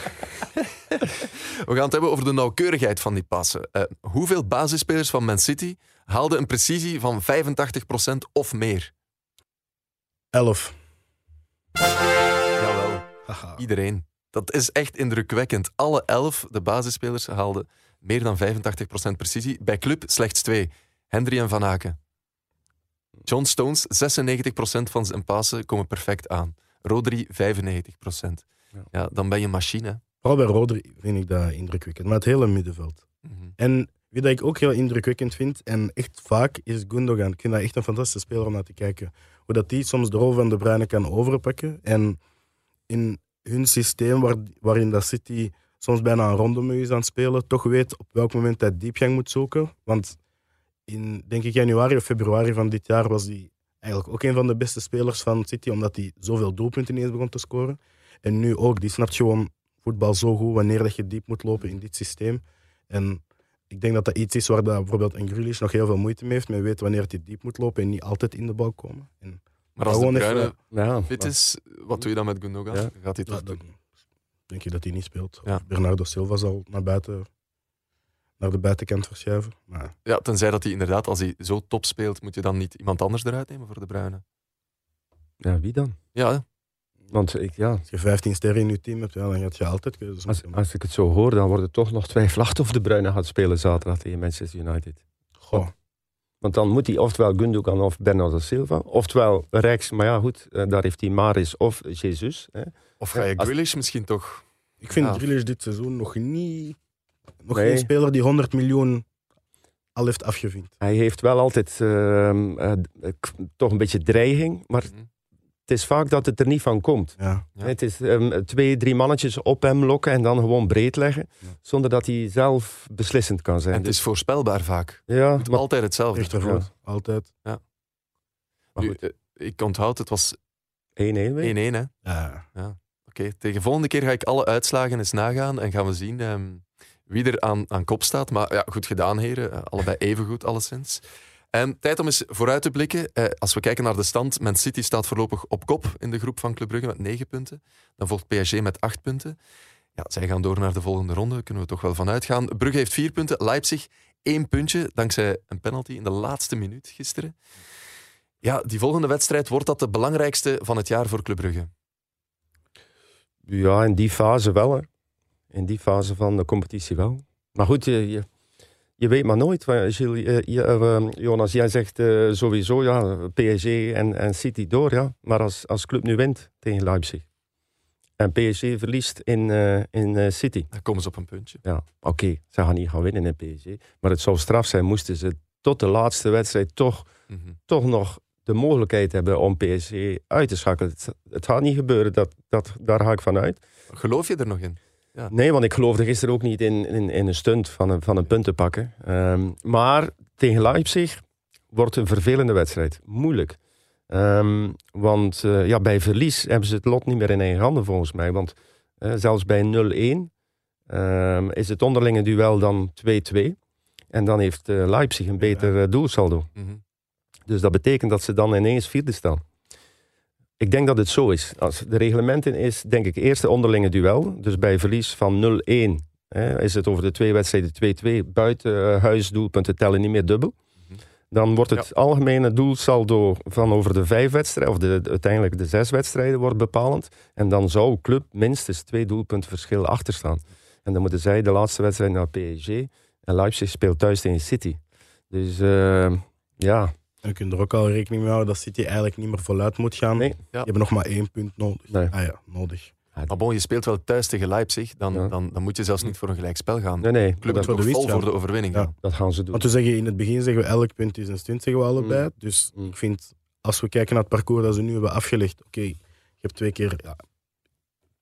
(laughs) we gaan het hebben over de nauwkeurigheid van die passen. Eh, hoeveel basisspelers van Man City haalden een precisie van 85% of meer? Elf. Jawel, Haha. iedereen. Dat is echt indrukwekkend. Alle elf, de basisspelers, haalden meer dan 85% precisie. Bij club slechts twee. Hendry en Van Aken. John Stones, 96% van zijn passen komen perfect aan. Rodri, 95%. Ja. Ja, dan ben je machine. Vooral bij Rodri vind ik dat indrukwekkend. Maar het hele middenveld. Mhm. En wie dat ik ook heel indrukwekkend vind, en echt vaak, is Gundogan. Ik vind dat echt een fantastische speler om naar te kijken. Hoe dat die soms de rol van De Bruyne kan overpakken. En in hun systeem, waar, waarin dat City soms bijna een ronde mee is aan het spelen, toch weet op welk moment hij diepgang moet zoeken. Want in, denk ik, januari of februari van dit jaar was hij eigenlijk ook een van de beste spelers van City, omdat hij zoveel doelpunten ineens begon te scoren. En nu ook, die snapt gewoon voetbal zo goed wanneer dat je diep moet lopen in dit systeem. En ik denk dat dat iets is waar dat bijvoorbeeld een Grealish nog heel veel moeite mee heeft. Men weet wanneer hij diep moet lopen en niet altijd in de bal komen. En Maar als de Bruyne Ja, fit is, wat doe je dan met Gundogan? Ja. Gaat hij ja, toch dan doen? denk je dat hij niet speelt. Ja. Of Bernardo Silva zal naar buiten, naar de buitenkant verschuiven. Maar Ja, tenzij dat hij inderdaad, als hij zo top speelt, moet je dan niet iemand anders eruit nemen voor de Bruyne? ja, wie dan? Ja, hè? Want ik, ja, als je 15 sterren in je team hebt, ja, dan gaat je altijd keuzes als, ik het zo hoor, dan wordt het toch nog twijfelachtig of de Bruyne gaat spelen zaterdag tegen Manchester United. Goh, Want dan moet hij oftewel Gundogan of Bernardo Silva, oftewel rechts, maar ja goed, eh, daar heeft hij Maris of Jesus. Hè. Of ga je Grealish misschien toch... ik vind Ja. Grealish dit seizoen nog niet... Nog Nee. geen speler die 100 miljoen al heeft afgevinkt. Hij heeft wel altijd ehm, eh, k- toch een beetje dreiging, maar Mhm. het is vaak dat het er niet van komt. Ja. Ja. Het is ehm, twee, drie mannetjes op hem lokken en dan gewoon breed leggen, Ja. zonder dat hij zelf beslissend kan zijn. En het is voorspelbaar vaak. Dus- ja, maar, altijd hetzelfde. Recht ervoor. Altijd. maar Nu, goed, 1-1 eh, ik onthoud, het was 1-1, weer. hè? Ja. Oké, tegen volgende keer ga ik alle uitslagen eens nagaan en gaan we zien ehm, wie er aan, aan kop staat. Maar ja, goed gedaan, heren. Eh, allebei even goed, alleszins. En tijd om eens vooruit te blikken. Eh, als we kijken naar de stand, Man City staat voorlopig op kop in de groep van Club Brugge met 9 punten. Dan volgt PSG met 8 punten. Ja, zij gaan door naar de volgende ronde, kunnen we toch wel van uitgaan. Brugge heeft 4 punten, Leipzig 1 puntje, dankzij een penalty in de laatste minuut gisteren. Ja, die volgende wedstrijd, wordt dat de belangrijkste van het jaar voor Club Brugge? Ja, in die fase wel. Hè. In die fase van de competitie wel. Maar goed, je, je, je weet maar nooit. Gilles, eh, je- eh, Jonas, jij zegt eh, sowieso ja, PSG en, en City door. Ja. Maar als, als club nu wint tegen Leipzig en PSG verliest in, in City. Dan komen ze op een puntje. Ja, oké, ze gaan niet gaan winnen in PSG. Maar het zou straf zijn, moesten ze tot de laatste wedstrijd toch, Mhm. toch nog de mogelijkheid hebben om PSG uit te schakelen. Het, het gaat niet gebeuren, dat, dat, daar ga ik van uit. Geloof je er nog in? Nee, want ik geloofde gisteren ook niet in, in, in een stunt van een, van een punt te pakken. Ehm, maar tegen Leipzig wordt een vervelende wedstrijd. Moeilijk. Ehm, want eh, ja, bij verlies hebben ze het lot niet meer in eigen handen volgens mij. Want eh, zelfs bij 0-1 ehm, is het onderlinge duel dan 2-2. En dan heeft eh, Leipzig een beter doelsaldo. Mhm. Dus dat betekent dat ze dan ineens vierde staan. Ik denk dat het zo is. Als de reglementen is, denk ik, eerst de onderlinge duel. Dus bij verlies van 0-1 hè, is het over de twee wedstrijden 2-2. Buiten eh, huisdoelpunten tellen niet meer dubbel. Mhm. Dan wordt het algemene doelsaldo van over de vijf wedstrijden, of de, de- uiteindelijk de zes wedstrijden, wordt bepalend. En dan zou club minstens twee doelpunten verschil achter staan. En dan moeten zij de laatste wedstrijd naar PSG. En Leipzig speelt thuis tegen City. Dus eh, ja, En je kunt er ook al rekening mee houden dat City eigenlijk niet meer voluit moet gaan. Nee. Ja. Je hebt nog maar één punt nodig. Nee. Ah ja, nodig. Maar bon, je speelt wel thuis tegen Leipzig, dan, Ja. dan, dan moet je zelfs niet voor een gelijkspel gaan. nee, nee, Club dat, moet voor de toch vol voor de overwinning Ja. gaan. dat gaan ze doen. Want we zeggen in het begin zeggen we elk punt is een stunt, zeggen we allebei. Mm. Dus Mm. ik vind, als we kijken naar het parcours dat ze nu hebben afgelegd, oké, je hebt twee keer ja,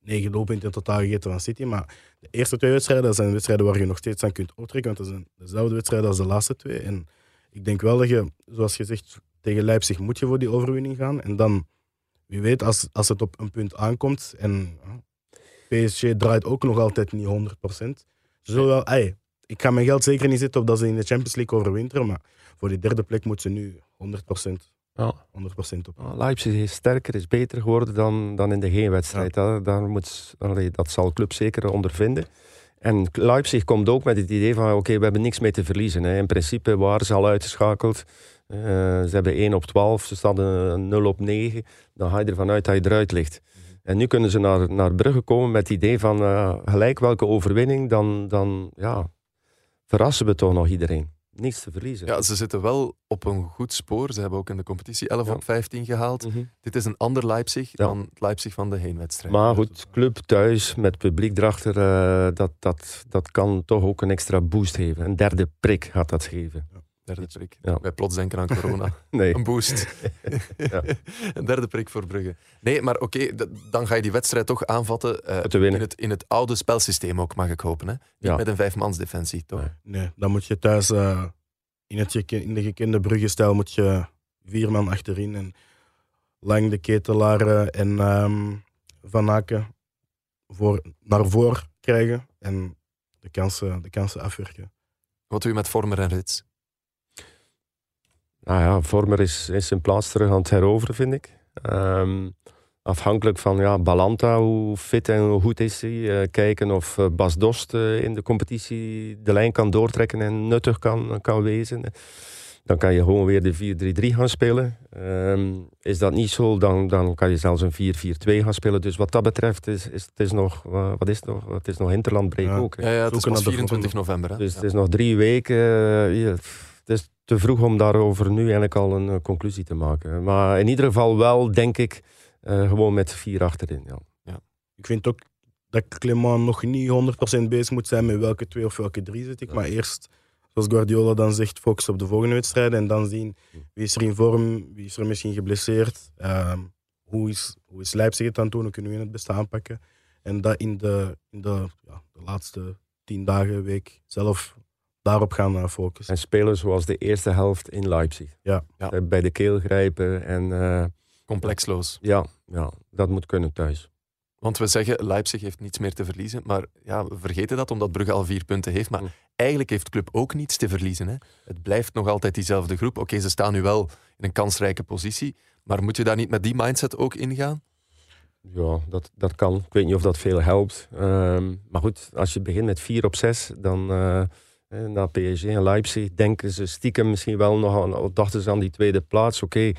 negen doelpunten in totaal gegeten van City, maar de eerste twee wedstrijden, dat zijn wedstrijden waar je nog steeds aan kunt optrekken, want dat zijn dezelfde wedstrijden als de laatste twee. En ik denk wel dat je, zoals je zegt, tegen Leipzig moet je voor die overwinning gaan. En dan, wie weet, als, als het op een punt aankomt en ja, PSG draait ook nog altijd niet 100%. Ze zullen wel, ey, ik ga mijn geld zeker niet zetten op dat ze in de Champions League overwinteren, maar voor die derde plek moet ze nu 100%, Ja. 100% op. Leipzig is sterker, is beter geworden dan, dan in de heenwedstrijd. Daar, daar moet, allee, dat zal club zeker ondervinden. En Leipzig komt ook met het idee van, oké, we hebben niks mee te verliezen. Hè. In principe waren ze al uitgeschakeld. Eh, ze hebben 1 op 12, ze staan een 0 op 9. Dan ga je ervan uit dat je eruit ligt. En nu kunnen ze naar, naar Brugge komen met het idee van, eh, gelijk welke overwinning, dan, dan ja, verrassen we toch nog iedereen. Niets te verliezen. Ja, ze zitten wel op een goed spoor. Ze hebben ook in de competitie 11 Ja. op 15 gehaald. Mhm. Dit is een ander Leipzig Ja. dan het Leipzig van de heenwedstrijd. Maar goed, club thuis met publiek erachter, eh, dat, dat, dat kan toch ook een extra boost geven. Een derde prik gaat dat geven. Derde prik. Ja. Wij plots denken aan corona. (laughs) Nee. Een boost. (laughs) Ja. een derde prik voor Brugge. Nee, maar oké, dan ga je die wedstrijd toch aanvatten. eh, Te winnen. In, het, in het oude spelsysteem ook, mag ik hopen. Hè? Niet Ja. met een vijfmansdefensie, toch? Nee. Nee, dan moet je thuis eh, in, het in de gekende Brugge-stijl moet je vier man achterin en lang de ketelaren en ehm, Van Aken voor, naar voren krijgen en de kansen, de kansen afwerken. Wat doe je met Vormer en Rits? Nou ja, Vormer is, is zijn plaats terug aan het heroveren, vind ik. Ehm, afhankelijk van ja, Balanta, hoe fit en hoe goed is hij. Eh, kijken of eh, Bas Dost eh, in de competitie de lijn kan doortrekken en nuttig kan, kan wezen. Dan kan je gewoon weer de 4-3-3 gaan spelen. Ehm, is dat niet zo, dan, dan kan je zelfs een 4-4-2 gaan spelen. Dus wat dat betreft is, is het is nog, wat is het nog? Het is nog Interlandbreek Ja. ook. hè. Ja, ja het is Zoeken pas naar de 24 volgende. november. Hè? Dus Ja. het is nog drie weken. Het is te vroeg om daarover nu eigenlijk al een eh, conclusie te maken. Maar in ieder geval wel, denk ik, eh, gewoon met vier achterin. Ja. Ik vind ook dat Clement nog niet 100% bezig moet zijn met welke twee of welke drie zit ik. Maar eerst, zoals Guardiola dan zegt, focus op de volgende wedstrijden. En dan zien wie is er in vorm, wie is er misschien geblesseerd. ehm, hoe, is, hoe is Leipzig het aan het doen, hoe kunnen we het beste aanpakken. En dat in de, in de, ja, de laatste tien dagen, week zelf daarop gaan eh, focussen. En spelen zoals de eerste helft in Leipzig. Ja. Ja. Eh, Bij de keel grijpen. En eh, Complexloos. ja, ja, dat moet kunnen thuis. Want we zeggen, Leipzig heeft niets meer te verliezen. Maar ja, we vergeten dat omdat Brugge al vier punten heeft. Maar Mm. eigenlijk heeft de club ook niets te verliezen. Hè? Het blijft nog altijd diezelfde groep. Oké, ze staan nu wel in een kansrijke positie. Maar moet je daar niet met die mindset ook ingaan? Ja, dat, dat kan. Ik weet niet of dat veel helpt. Ehm, maar goed, als je begint met 4 op 6, dan na PSG en Leipzig denken ze stiekem misschien wel nog aan, of dachten ze aan die tweede plaats. Oké,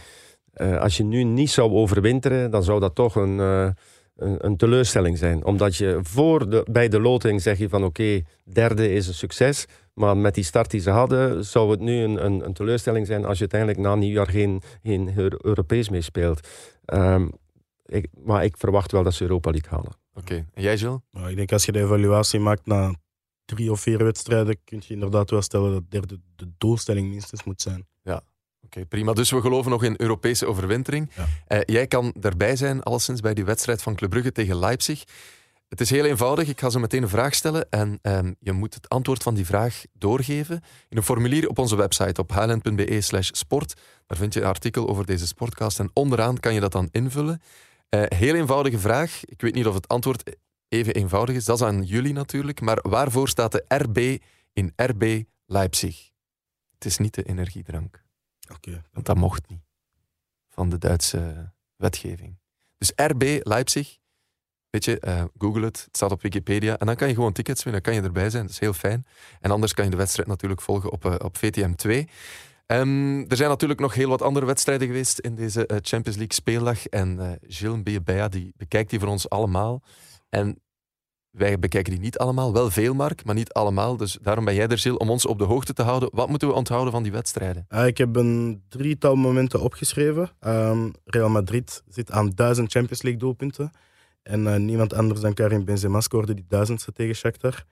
eh, als je nu niet zou overwinteren, dan zou dat toch een, eh, een, een teleurstelling zijn. Omdat je voor de, bij de loting zeg je van oké, derde is een succes. Maar met die start die ze hadden, zou het nu een, een, een teleurstelling zijn als je uiteindelijk na nieuwjaar geen, geen Euro- Europees meer speelt. Ehm, ik, maar ik verwacht wel dat ze Europa League halen. Oké, en jij Gilles? Nou, ik denk als je de evaluatie maakt na drie of vier wedstrijden, kun je inderdaad wel stellen dat derde de doelstelling minstens moet zijn. Oké, prima. Dus we geloven nog in Europese overwintering. Ja. Eh, jij kan erbij zijn, alleszins bij die wedstrijd van Club Brugge tegen Leipzig. Het is heel eenvoudig. Ik ga zo meteen een vraag stellen en ehm, je moet het antwoord van die vraag doorgeven in een formulier op onze website op highland.be slash sport. Daar vind je een artikel over deze sportcast en onderaan kan je dat dan invullen. Eh, heel eenvoudige vraag. Ik weet niet of het antwoord even eenvoudig is. Dat is aan jullie natuurlijk. Maar waarvoor staat de RB in RB Leipzig? Het is niet de energiedrank. Oké. Want dat mocht niet. Van de Duitse wetgeving. Dus RB Leipzig. Weet je, eh, google het. Het staat op Wikipedia. En dan kan je gewoon tickets winnen. Dan kan je erbij zijn. Dat is heel fijn. En anders kan je de wedstrijd natuurlijk volgen op, eh, op VTM 2. Ehm, er zijn natuurlijk nog heel wat andere wedstrijden geweest in deze eh, Champions League speeldag. En eh Gilles Beabaya, die bekijkt die voor ons allemaal. En wij bekijken die niet allemaal. Wel veel, Mark, maar niet allemaal. Dus daarom ben jij er, Gilles, om ons op de hoogte te houden. Wat moeten we onthouden van die wedstrijden? Ah, ik heb een drietal momenten opgeschreven. Ehm, Real Madrid zit aan duizend Champions League doelpunten. En eh, niemand anders dan Karim Benzema scoorde die duizendste tegen Shakhtar.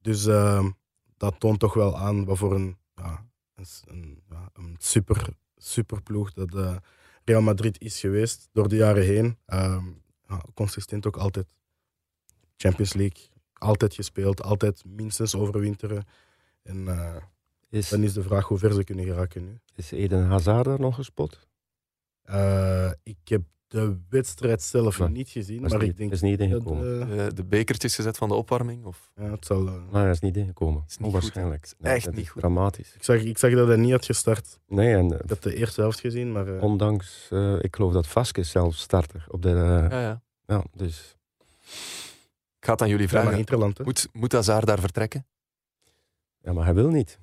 Dus ehm, dat toont toch wel aan wat voor een, een, een, super, super ploeg dat eh, Real Madrid is geweest door de jaren heen. Ehm, consistent ook altijd Champions League. Altijd gespeeld, altijd minstens overwinteren. En eh, Is, dan is de vraag hoe ver ze kunnen geraken nu. is Eden Hazard daar nog gespot? Eh, ik heb de wedstrijd zelf Maar- niet gezien, maar niet, ik denk is niet dat ingekomen. eh, Eh, de bekertjes gezet van de opwarming? Of? ja, het zal. is niet ingekomen. Is niet goed, hè? Onwaarschijnlijk. Is echt dat niet is goed. Dramatisch. ik, zag, ik zag dat hij niet had gestart. Nee, en Ik heb de eerste helft gezien, maar ondanks, eh, ik geloof dat Vasquez zelf starter op de. Ja, ja. ja, dus. Ik ga het aan jullie vragen. Moet, moet Hazard daar vertrekken? Ja, maar hij wil niet.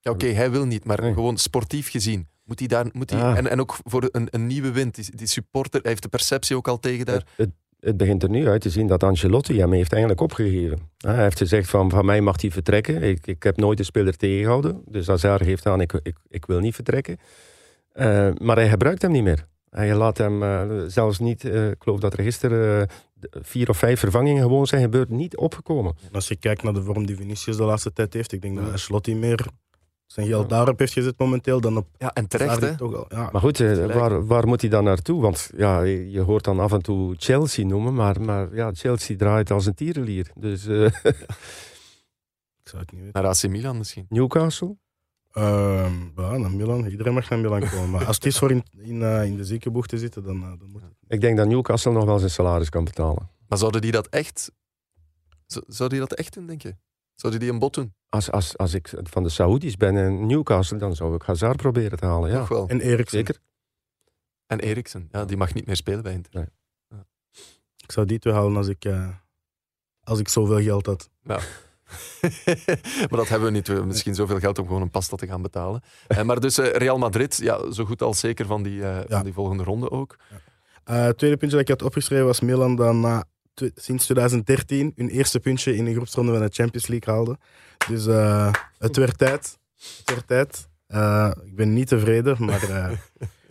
Ja, Oké, hij wil niet, maar Nee. gewoon sportief gezien. Moet hij daar, moet hij, Ah. en, en ook voor een, een nieuwe wind. Die, die supporter, hij heeft de perceptie ook al tegen daar. Het, het, het begint er nu uit te zien dat Ancelotti hem heeft eigenlijk opgegeven. Hij heeft gezegd van, van mij mag hij vertrekken. Ik, ik heb nooit de speler tegengehouden. Dus Hazard geeft aan, ik, ik, ik wil niet vertrekken. Eh, maar hij gebruikt hem niet meer. Hij laat hem eh, zelfs niet, eh, ik geloof dat er gisteren eh, vier of vijf vervangingen gewoon zijn gebeurd, niet opgekomen. En als je kijkt naar de vorm die Vinicius de laatste tijd heeft, ik denk dat Ancelotti meer zijn geld daarop heeft gezet momenteel dan op Ja, en terecht, hè? toch al. Ja, Maar goed, waar, waar moet hij dan naartoe? Want ja, je je hoort dan af en toe Chelsea noemen, maar, maar ja, Chelsea draait als een tierenlier. Dus eh, (laughs) ik zou het niet weten. Naar AC Milan misschien. Newcastle? Ehm, ja, naar Milan. Iedereen mag naar Milan komen. Maar als het is voor in, in, eh, in de ziekenboeg te zitten, dan, eh, dan moet het. Ik denk dat Newcastle nog wel zijn salaris kan betalen. Maar zouden die dat echt... Zou zou die dat echt doen, denk je? Zouden die een bot doen? Als, als, als ik van de Saoedi's ben in Newcastle, dan zou ik Hazard proberen te halen. Ja, wel. En Eriksen. zeker. En Eriksen, ja, die mag niet meer spelen bij Inter. Ik zou die twee halen als ik, eh, als ik zoveel geld had. Ja. (laughs) maar dat hebben we niet. We hebben misschien zoveel geld om gewoon een pasta te gaan betalen. Eh, maar dus eh, Real Madrid, ja, zo goed als zeker van die, eh, van die volgende ronde ook. Het tweede puntje dat ik had opgeschreven was Milan dan na sinds 2013 hun eerste puntje in de groepsronde van de Champions League haalde. Dus het werd tijd. Het werd tijd. Ik ben niet tevreden, maar we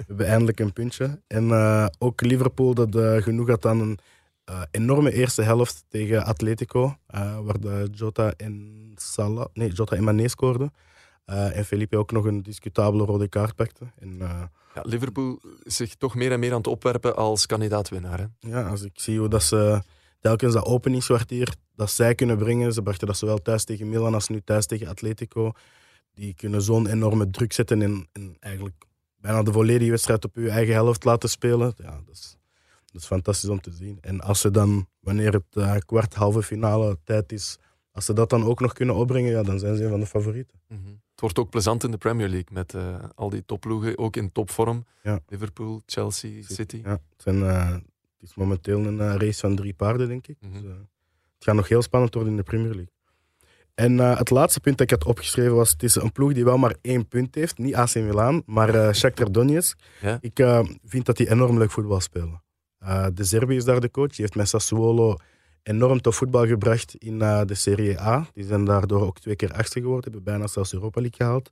hebben eindelijk een puntje. En ook Liverpool dat genoeg had aan een eh, enorme eerste helft tegen Atletico, eh, waar de Jota en Salah, nee, Jota en Mané scoorden. Eh, en Felipe ook nog een discutabele rode kaart pakte. En, Ja, Liverpool zich toch meer en meer aan het opwerpen als kandidaat-winnaar. hè? Ja, als ik zie hoe dat ze telkens dat openingskwartier dat zij kunnen brengen. Ze brachten dat zowel thuis tegen Milan als nu thuis tegen Atletico. Die kunnen zo'n enorme druk zetten en, en eigenlijk bijna de volledige wedstrijd op uw eigen helft laten spelen. Ja, dat is, dat is fantastisch om te zien. En als ze dan, wanneer het eh, kwart, halve finale tijd is, als ze dat dan ook nog kunnen opbrengen, ja, dan zijn ze een van de favorieten. Het wordt ook plezant in de Premier League met eh, al die topploegen, ook in topvorm. Ja. Liverpool, Chelsea, City. Ja, het, zijn, eh, het is momenteel een race van drie paarden, denk ik. Mhm. Dus, het gaat nog heel spannend worden in de Premier League. En het laatste punt dat ik had opgeschreven was: het is een ploeg die wel maar één punt heeft. Niet AC Milan, maar eh Shakhtar Donetsk. Ja. Ik vind dat die enorm leuk voetbal spelen. Eh, de Serbi is daar de coach. Die heeft met Sassuolo enorm tof voetbal gebracht in eh, de Serie A. Die zijn daardoor ook twee keer achtste geworden. Hebben bijna zelfs Europa League gehaald.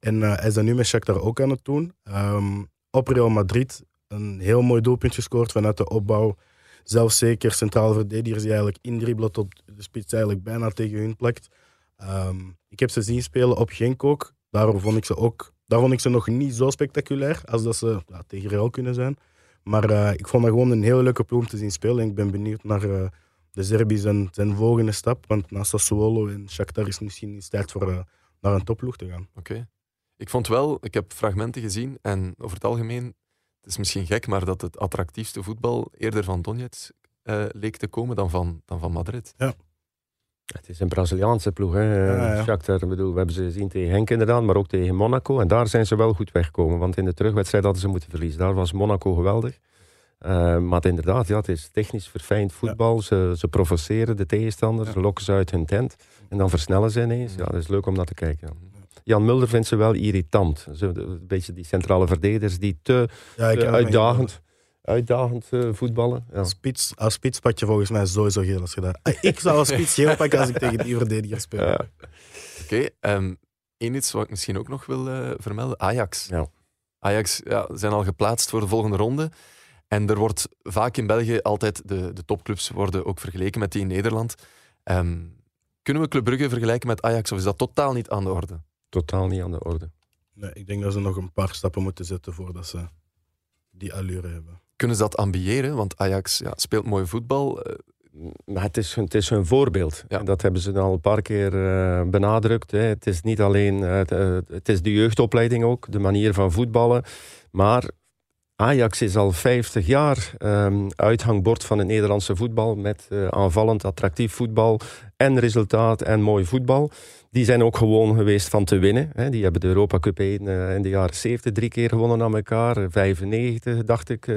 En eh, hij is dat nu met Shakhtar ook aan het doen. Ehm, op Real Madrid een heel mooi doelpunt gescoord vanuit de opbouw. Zelfzeker centrale verdedigers die eigenlijk indribbelen tot de spits eigenlijk bijna tegen hun plakt. Ehm, ik heb ze zien spelen op Genk ook. Daar vond ik ze ook daar vond ik ze nog niet zo spectaculair als dat ze tegen Real kunnen zijn. Maar eh, ik vond dat gewoon een heel leuke ploeg om te zien spelen. En ik ben benieuwd naar eh, de Serbië zijn, zijn volgende stap. Want naast Sassuolo en Shakhtar is misschien iets tijd voor eh, naar een topploeg te gaan. Oké. Ik vond wel, ik heb fragmenten gezien en over het algemeen, het is misschien gek, maar dat het attractiefste voetbal eerder van Donetsk leek te komen dan van, dan van Madrid. Het is een Braziliaanse ploeg. Hè. Ja, ja. Shakhtar, bedoel, we hebben ze gezien tegen Henk inderdaad, maar ook tegen Monaco. En daar zijn ze wel goed weggekomen. Want in de terugwedstrijd hadden ze moeten verliezen. Daar was Monaco geweldig. Eh, maar inderdaad, ja, het is technisch verfijnd voetbal. Ze, ze provoceren de tegenstanders, Ja. lokken ze uit hun tent. En dan versnellen ze ineens. Ja, dat is leuk om naar te kijken. Jan Mulder vindt ze wel irritant. Zo, de- een beetje die centrale verdedigers die te, uitdagend, uitdagend eh, voetballen. Ja. Als spits, als spits pak je volgens mij sowieso geel als je daar. Ah, Ik zou als spits geel pakken als ik tegen die verdediger speel. Ja. Oké, ehm één iets wat ik misschien ook nog wil eh, vermelden. Ajax. Ja. Ajax ja, zijn al geplaatst voor de volgende ronde. En er wordt vaak in België altijd, de, de topclubs worden ook vergeleken met die in Nederland. Ehm, kunnen we Club Brugge vergelijken met Ajax of is dat totaal niet aan de orde? Totaal niet aan de orde. Nee, ik denk dat ze nog een paar stappen moeten zetten voordat ze die allure hebben. Kunnen ze dat ambiëren? Want Ajax ja, speelt mooi voetbal. Eh, Maar het is, hun- het is hun voorbeeld. Ja. Dat hebben ze al een paar keer eh, benadrukt. Hè. Het is niet alleen eh, het, het is de jeugdopleiding ook, de manier van voetballen. Maar Ajax is al 50 jaar ehm, uithangbord van het Nederlandse voetbal. Met aanvallend, attractief voetbal en resultaat en mooi voetbal. Die zijn ook gewoon geweest van te winnen. Hè. Die hebben de Europa Cup 1 eh, in de jaren 70 drie keer gewonnen aan elkaar. Eh, 95 dacht ik. eh,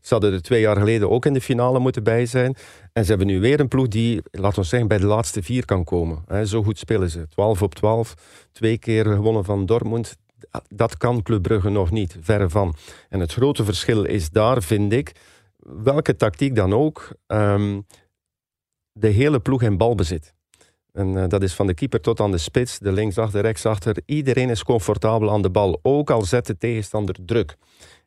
ze hadden er twee jaar geleden ook in de finale moeten bij zijn. En ze hebben nu weer een ploeg die, laten we zeggen, bij de laatste vier kan komen. Hè, zo goed spelen ze. 12 op 12. Twee keer gewonnen van Dortmund. Dat kan Club Brugge nog niet, verre van. En het grote verschil is daar, vind ik, welke tactiek dan ook, ehm, de hele ploeg in balbezit. En eh, dat is van de keeper tot aan de spits, de linksachter, rechtsachter. Iedereen is comfortabel aan de bal, ook al zet de tegenstander druk.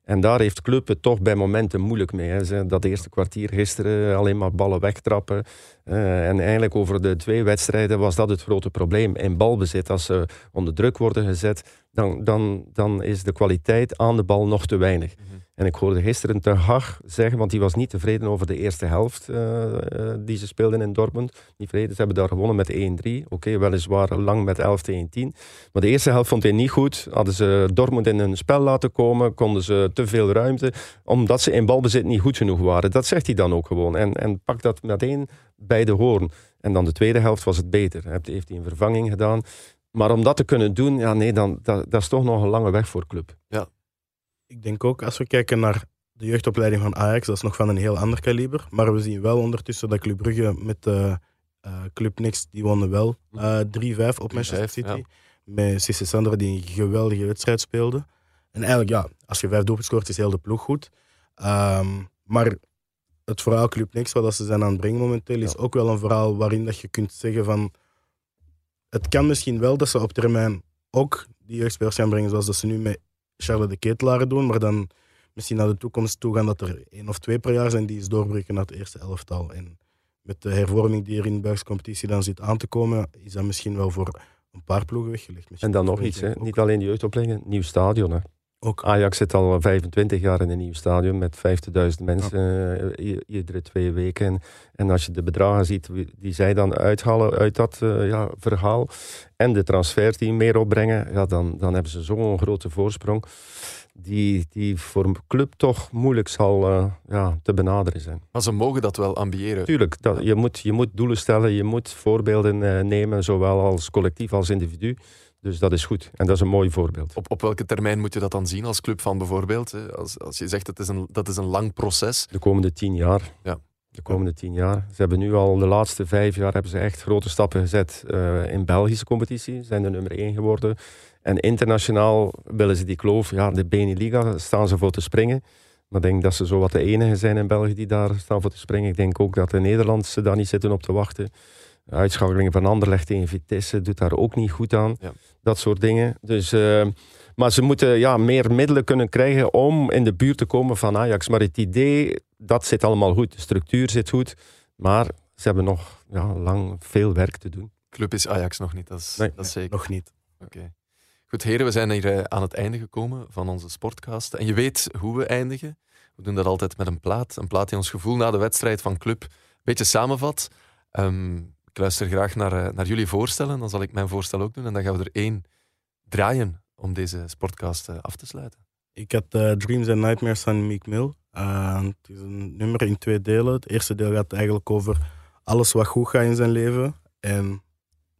En daar heeft Club het toch bij momenten moeilijk mee. Hè. Dat eerste kwartier gisteren alleen maar ballen wegtrappen. Eh, en eigenlijk over de twee wedstrijden was dat het grote probleem. In balbezit, als ze onder druk worden gezet, dan, dan, dan is de kwaliteit aan de bal nog te weinig. En ik hoorde gisteren Ten Hag zeggen, want die was niet tevreden over de eerste helft eh, eh, die ze speelden in Dortmund. Niet tevreden, ze hebben daar gewonnen met 1-3. Oké, weliswaar lang met 11 tegen 10. Maar de eerste helft vond hij niet goed. Hadden ze Dortmund in een spel laten komen, konden ze te veel ruimte, omdat ze in balbezit niet goed genoeg waren. Dat zegt hij dan ook gewoon. En, en pak dat meteen bij de hoorn. En dan de tweede helft was het beter. Heeft hij een vervanging gedaan. Maar om dat te kunnen doen, ja, nee, dan, dat, dat is toch nog een lange weg voor club. Ja. Ik denk ook, als we kijken naar de jeugdopleiding van Ajax, dat is nog van een heel ander kaliber. Maar we zien wel ondertussen dat Club Brugge met uh, uh, Club Nix, die wonnen wel uh, 3-5 op Manchester City. Ja. Met Cisse Sandra, die een geweldige wedstrijd speelde. En eigenlijk, ja, als je vijf doelpunten scoort, is heel de ploeg goed. Um, maar het verhaal Club Nix, wat ze zijn aan het brengen momenteel, is ja. ook wel een verhaal waarin dat je kunt zeggen van het kan misschien wel dat ze op termijn ook die jeugdspelers gaan brengen zoals dat ze nu met Charles de Ketelaren doen, maar dan misschien naar de toekomst toe gaan dat er één of twee per jaar zijn die eens doorbreken naar het eerste elftal. En met de hervorming die er in de Belgische competitie dan zit aan te komen, is dat misschien wel voor een paar ploegen weggelegd. Misschien en dan nog iets, hè? niet alleen de jeugdopleiding, nieuw stadion. Hè? Ook. Ajax zit al 25 jaar in een nieuw stadion met 50.000 mensen uh, iedere twee weken. En, en, als je de bedragen ziet die zij dan uithalen uit dat uh, ja, verhaal en de transfers die meer opbrengen, ja, dan, dan hebben ze zo'n grote voorsprong die, die voor een club toch moeilijk zal uh, ja, te benaderen zijn. Maar ze mogen dat wel ambiëren. Tuurlijk, dat, je, moet, je moet doelen stellen, je moet voorbeelden nemen, zowel als collectief als individu. Dus dat is goed. En dat is een mooi voorbeeld. Op, op welke termijn moet je dat dan zien als club van bijvoorbeeld? Als, als je zegt dat is, een, dat is een lang proces. De komende tien jaar. Ja. De komende tien jaar. Ze hebben nu al de laatste vijf jaar hebben ze echt grote stappen gezet uh, in Belgische competitie. Ze zijn de nummer één geworden. En internationaal willen ze die kloof. Ja, de Beneliga staan ze voor te springen. Maar ik denk dat ze zo wat de enige zijn in België die daar staan voor te springen. Ik denk ook dat de Nederlandse daar niet zitten op te wachten. Uitschakelingen van Anderlecht tegen Vitesse doet daar ook niet goed aan. Ja. Dat soort dingen. Dus, uh, maar ze moeten ja, meer middelen kunnen krijgen om in de buurt te komen van Ajax. Maar het idee, dat zit allemaal goed. De structuur zit goed. Maar ze hebben nog ja, lang veel werk te doen. Club is Ajax nog niet, dat is, nee, dat is zeker. Nog niet. Oké. Okay. Goed, heren, we zijn hier uh, aan het einde gekomen van onze sportcast. En je weet hoe we eindigen. We doen dat altijd met een plaat. Een plaat die ons gevoel na de wedstrijd van Club een beetje samenvat. Um, ik luister graag naar, naar jullie voorstellen. Dan zal ik mijn voorstel ook doen. En dan gaan we er één draaien om deze sportcast af te sluiten. Ik had uh, Dreams and Nightmares van Meek Mill. Het is een nummer in twee delen. Het eerste deel gaat eigenlijk over alles wat goed gaat in zijn leven. En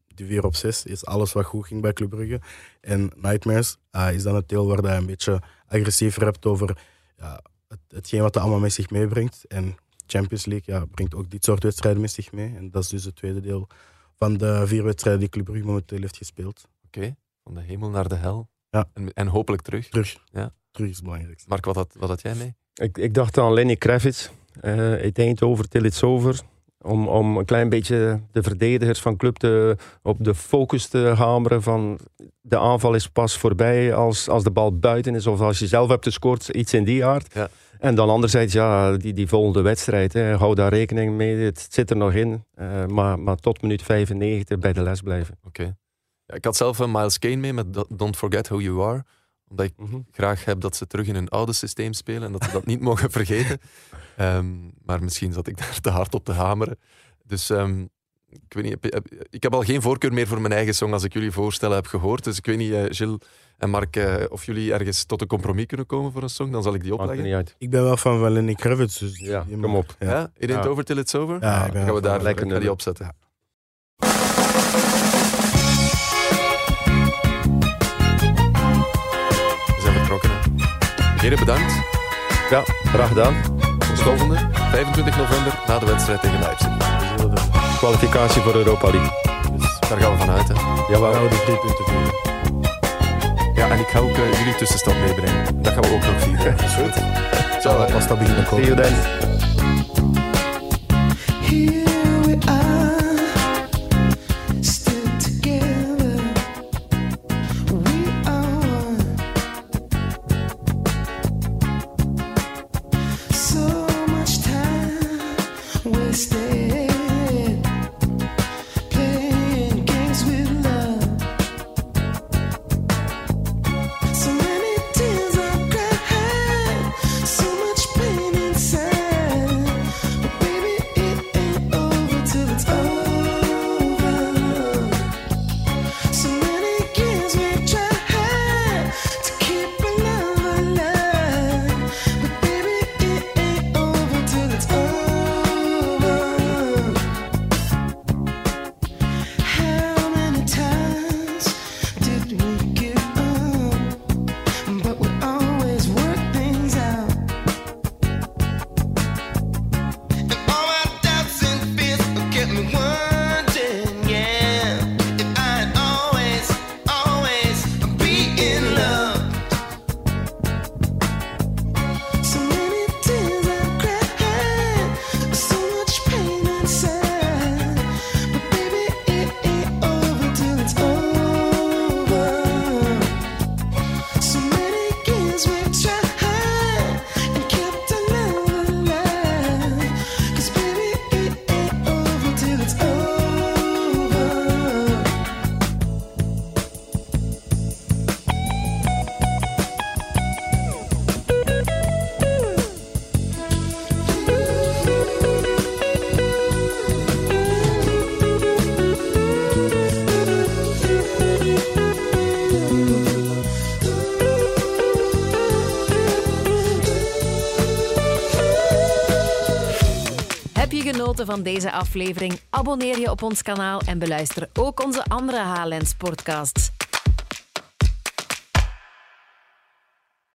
die 4 op 6 is alles wat goed ging bij Club Brugge. En Nightmares is dan het deel waar hij een beetje agressiever hebt over ja, het, hetgeen wat hij allemaal met zich meebrengt. En Champions League ja, brengt ook dit soort wedstrijden met zich mee. En dat is dus het tweede deel van de vier wedstrijden die Club Brugge momenteel heeft gespeeld. Oké, okay. van de hemel naar de hel. Ja. En, en hopelijk terug. Terug. Ja. Terug is het belangrijkste. Mark, wat had, wat had jij mee? Ik, ik dacht aan Lenny Kravitz. Uh, it ain't over till it's over. Om, om een klein beetje de verdedigers van club te, op de focus te hameren van de aanval is pas voorbij als, als de bal buiten is of als je zelf hebt gescoord, iets in die aard. Ja. En dan anderzijds, ja, die, die volgende wedstrijd, hè, hou daar rekening mee, het zit er nog in. Uh, maar, maar tot minuut 95 bij de les blijven. Oké. Okay. Ja, ik had zelf een Miles Kane mee met Don't Forget Who You Are. Omdat ik mm -hmm. graag heb dat ze terug in hun oude systeem spelen en dat ze dat niet (laughs) mogen vergeten. Um, maar misschien zat ik daar te hard op te hameren. Dus um, ik weet niet, ik heb al geen voorkeur meer voor mijn eigen song als ik jullie voorstellen heb gehoord. Dus ik weet niet, uh, Gilles en Mark, uh, of jullie ergens tot een compromis kunnen komen voor een song, dan zal ik die opleggen. Niet uit. Ik ben wel van Lenny Kravitz, dus ja, kom op. Ja, ja? It ain't ja. over till it's over? Ja, dan gaan we daar lekker naar die opzetten. Ja. We zijn vertrokken. Heren, bedankt. Ja, graag gedaan. Tot volgende, 25 november, na de wedstrijd tegen Leipzig. Kwalificatie voor Europa League. Dus daar gaan we vanuit. Hè. Ja, we houden drie punten voor. Ja, en ik ga ook uh, jullie tussenstand meebrengen. Dat gaan we ook nog vieren. Dat is goed. Zo, als dat beginnen komen. See you then. Van deze aflevering? Abonneer je op ons kanaal en beluister ook onze andere HLN Sportcasts.